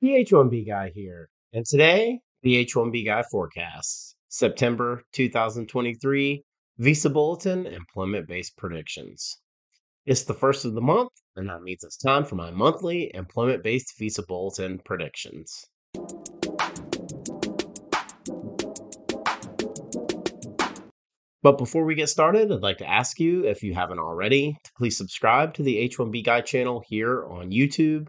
The H1B guy here. And today, the H1B guy forecasts September 2023 Visa Bulletin Employment Based Predictions. It's the first of the month, and that means it's time for my monthly employment based Visa Bulletin predictions. But before we get started, I'd like to ask you, if you haven't already, to please subscribe to the H1B Guy channel here on YouTube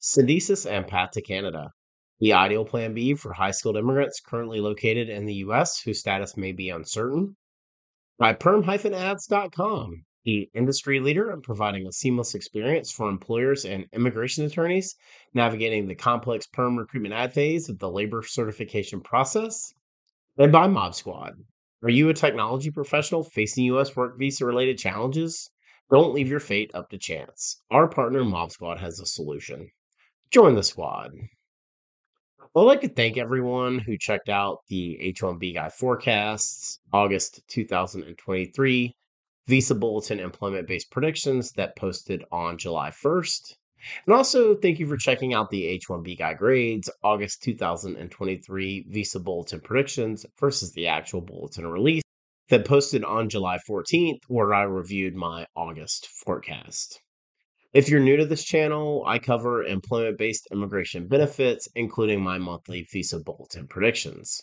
Syndesus and Path to Canada, the ideal plan B for high skilled immigrants currently located in the U.S. whose status may be uncertain. By perm-ads.com, the industry leader in providing a seamless experience for employers and immigration attorneys navigating the complex perm recruitment ad phase of the labor certification process. And by Mob Squad, are you a technology professional facing U.S. work visa related challenges? Don't leave your fate up to chance. Our partner Mob Squad has a solution. Join the squad. Well, I'd like to thank everyone who checked out the H1B Guy forecasts, August 2023 Visa Bulletin employment based predictions that posted on July 1st. And also, thank you for checking out the H1B Guy grades, August 2023 Visa Bulletin predictions versus the actual bulletin release that posted on July 14th, where I reviewed my August forecast. If you're new to this channel, I cover employment based immigration benefits, including my monthly Visa Bulletin predictions.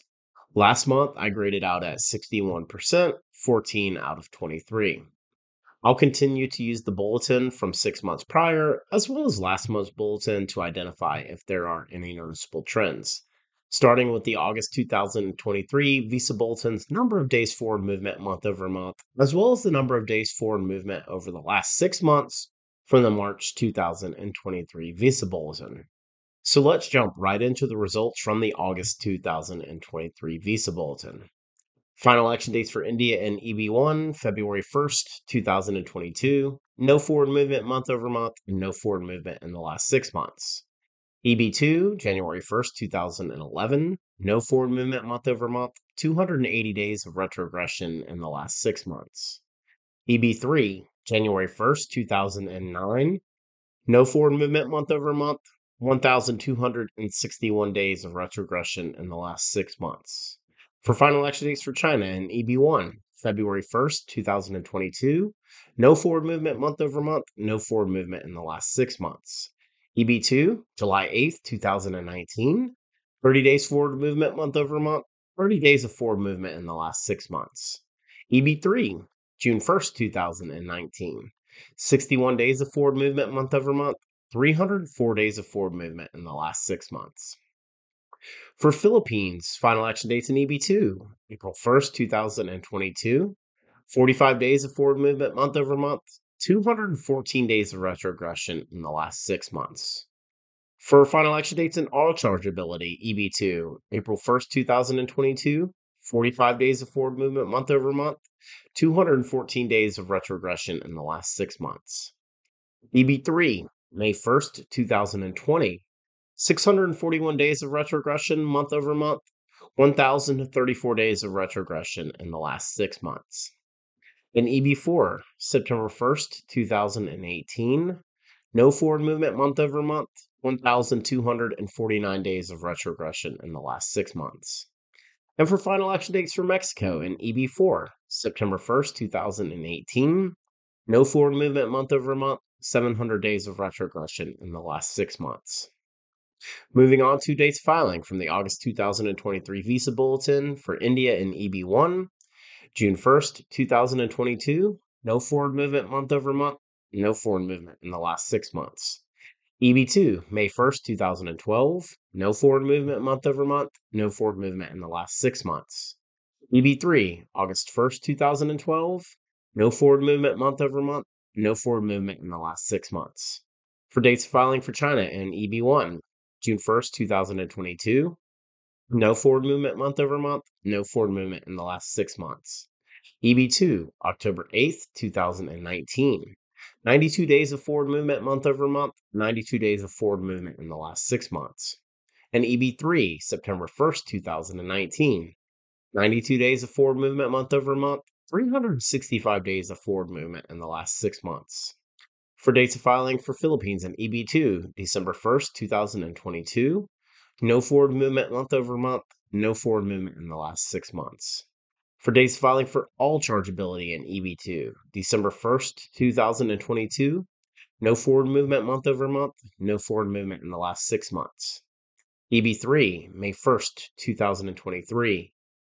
Last month, I graded out at 61%, 14 out of 23. I'll continue to use the bulletin from six months prior, as well as last month's bulletin to identify if there are any noticeable trends. Starting with the August 2023 Visa Bulletin's number of days forward movement month over month, as well as the number of days forward movement over the last six months from the March 2023 Visa Bulletin. So let's jump right into the results from the August 2023 Visa Bulletin. Final action dates for India and EB1, February 1st, 2022. No forward movement month over month, and no forward movement in the last six months. EB2, January 1st, 2011. No forward movement month over month, 280 days of retrogression in the last six months. EB3, January 1st, 2009. No forward movement month over month, 1,261 days of retrogression in the last six months. For final action dates for China in EB1, February 1st, 2022. No forward movement month over month, no forward movement in the last six months. EB2, July 8th, 2019. 30 days forward movement month over month, 30 days of forward movement in the last six months. EB3, June 1st, 2019. 61 days of forward movement month over month, 304 days of forward movement in the last six months. For Philippines, final action dates in EB2, April 1st, 2022, 45 days of forward movement month over month, 214 days of retrogression in the last six months. For final action dates in all chargeability, EB2, April 1st, 2022, 45 days of forward movement month over month, 214 days of retrogression in the last six months. EB3, May 1st, 2020, 641 days of retrogression month over month, 1,034 days of retrogression in the last six months. In EB4, September 1st, 2018, no forward movement month over month, 1,249 days of retrogression in the last six months. And for final action dates for Mexico in EB4, September 1st, 2018, no forward movement month over month, 700 days of retrogression in the last six months. Moving on to dates filing from the August 2023 Visa Bulletin for India in EB1, June 1st, 2022, no forward movement month over month, no forward movement in the last six months. EB2, May 1st, 2012, no forward movement month over month, no forward movement in the last six months. EB3, August 1st, 2012, no forward movement month over month, no forward movement in the last six months. For dates filing for China in EB1, June 1st, 2022. No forward movement month over month, no forward movement in the last six months. EB2, October 8th, 2019. 92 days of forward movement month over month, 92 days of forward movement in the last six months. And EB3, September 1st, 2019. 92 days of forward movement month over month, 365 days of forward movement in the last six months. For dates of filing for Philippines and EB2, December 1st, 2022. No forward movement month over month, no forward movement in the last six months for dates filing for all chargeability in EB2, December 1st, 2022. No forward movement month over month, no forward movement in the last six months. EB3, May 1st, 2023.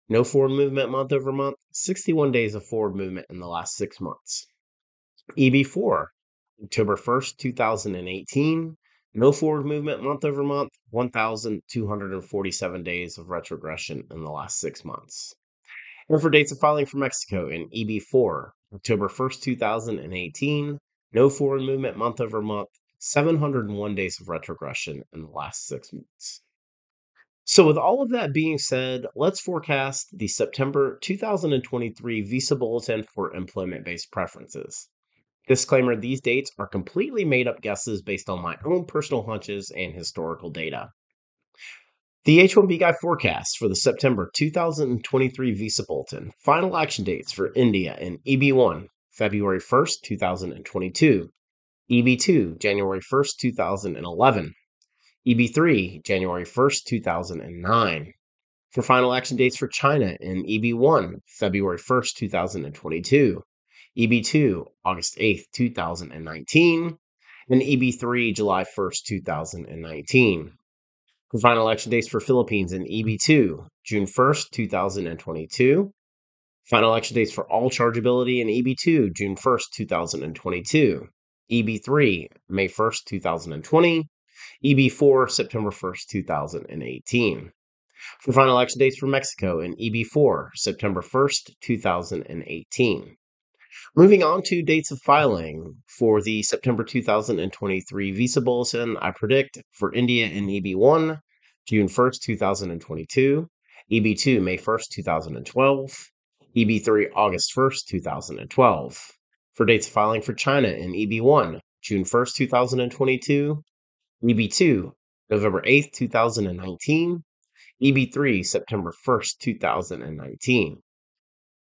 No forward movement month over month, 61 days of forward movement in the last six months. EB4, October 1st, 2018. No forward movement month over month, 1,247 days of retrogression in the last six months. And for dates of filing for Mexico in EB4, October 1st, 2018, no forward movement month over month, 701 days of retrogression in the last six months. So, with all of that being said, let's forecast the September 2023 Visa Bulletin for employment based preferences. Disclaimer these dates are completely made up guesses based on my own personal hunches and historical data. The H-1B Guy forecast for the September 2023 Visa Bulletin. Final action dates for India in EB1, February 1st, 2022. EB2, January 1st, 2011. EB3, January 1st, 2009. For final action dates for China in EB1, February 1st, 2022. EB2, August 8th, 2019. And EB3, July 1st, 2019. Final action dates for Philippines in EB2, June 1st, 2022. Final action dates for all chargeability in EB2, June 1st, 2022. EB3, May 1st, 2020. EB4, September 1st, 2018. For final action dates for Mexico in EB4, September 1st, 2018. Moving on to dates of filing for the September 2023 Visa Bulletin, I predict for India in EB1, June 1st, 2022, EB2, May 1st, 2012, EB3, August 1st, 2012. For dates of filing for China in EB1, June 1st, 2022, EB2, November 8th, 2019, EB3, September 1st, 2019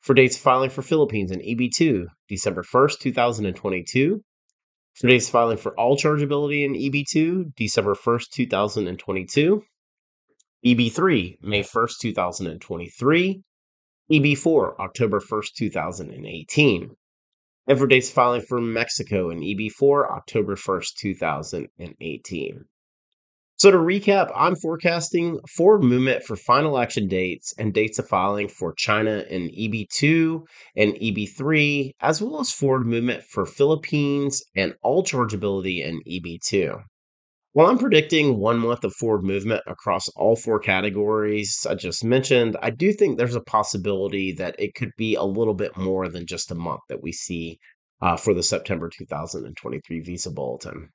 for dates filing for Philippines in EB2, December 1st, 2022. For dates filing for all chargeability in EB2, December 1st, 2022. EB3, May 1st, 2023. EB4, October 1st, 2018. And for dates filing for Mexico in EB4, October 1st, 2018. So to recap, I'm forecasting forward movement for final action dates and dates of filing for China and EB2 and EB3, as well as forward movement for Philippines and all chargeability in EB2. While I'm predicting one month of forward movement across all four categories I just mentioned, I do think there's a possibility that it could be a little bit more than just a month that we see uh, for the September 2023 Visa Bulletin.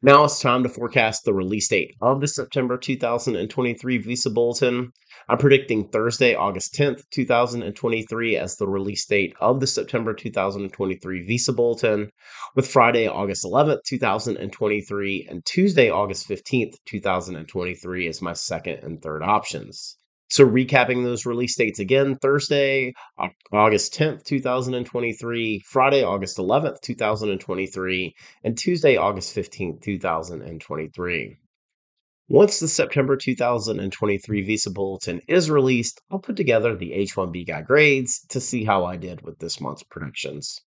Now it's time to forecast the release date of the September 2023 Visa Bulletin. I'm predicting Thursday, August 10th, 2023 as the release date of the September 2023 Visa Bulletin, with Friday, August 11th, 2023, and Tuesday, August 15th, 2023 as my second and third options. So, recapping those release dates again Thursday, August 10th, 2023, Friday, August 11th, 2023, and Tuesday, August 15th, 2023. Once the September 2023 Visa Bulletin is released, I'll put together the H 1B Guy grades to see how I did with this month's predictions.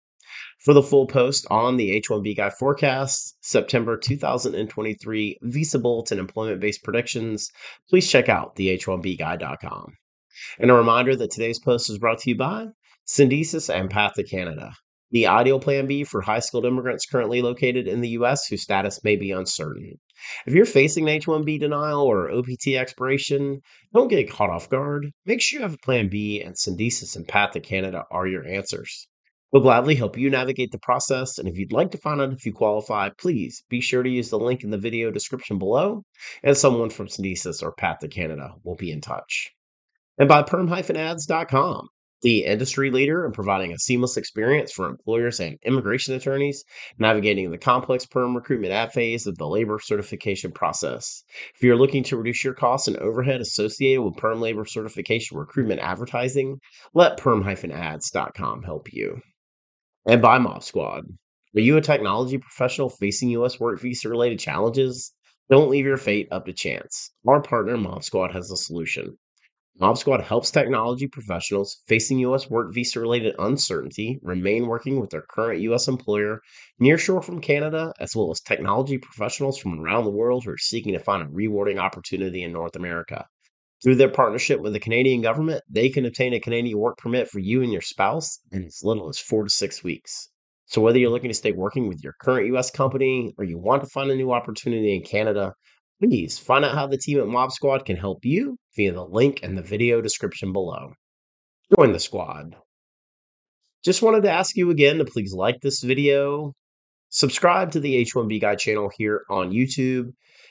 For the full post on the H-1B Guy forecast, September 2023 Visa Bulletin employment-based predictions, please check out the H1bguy.com. And a reminder that today's post is brought to you by Syndesus and Path to Canada, the ideal plan B for high skilled immigrants currently located in the U.S. whose status may be uncertain. If you're facing an H 1B denial or OPT expiration, don't get caught off guard. Make sure you have a plan B, and Syndesus and Path to Canada are your answers. We'll gladly help you navigate the process, and if you'd like to find out if you qualify, please be sure to use the link in the video description below, and someone from Syndesus or Path to Canada will be in touch. And by perm-ads.com, the industry leader in providing a seamless experience for employers and immigration attorneys navigating the complex perm recruitment ad phase of the labor certification process. If you're looking to reduce your costs and overhead associated with perm labor certification recruitment advertising, let perm-ads.com help you and by Mob Squad. Are you a technology professional facing U.S. work visa related challenges? Don't leave your fate up to chance. Our partner, Mob Squad, has a solution. Mob Squad helps technology professionals facing U.S. work visa related uncertainty remain working with their current U.S. employer nearshore from Canada, as well as technology professionals from around the world who are seeking to find a rewarding opportunity in North America. Through their partnership with the Canadian government, they can obtain a Canadian work permit for you and your spouse in as little as four to six weeks. So, whether you're looking to stay working with your current US company or you want to find a new opportunity in Canada, please find out how the team at Mob Squad can help you via the link in the video description below. Join the squad. Just wanted to ask you again to please like this video, subscribe to the H1B Guy channel here on YouTube,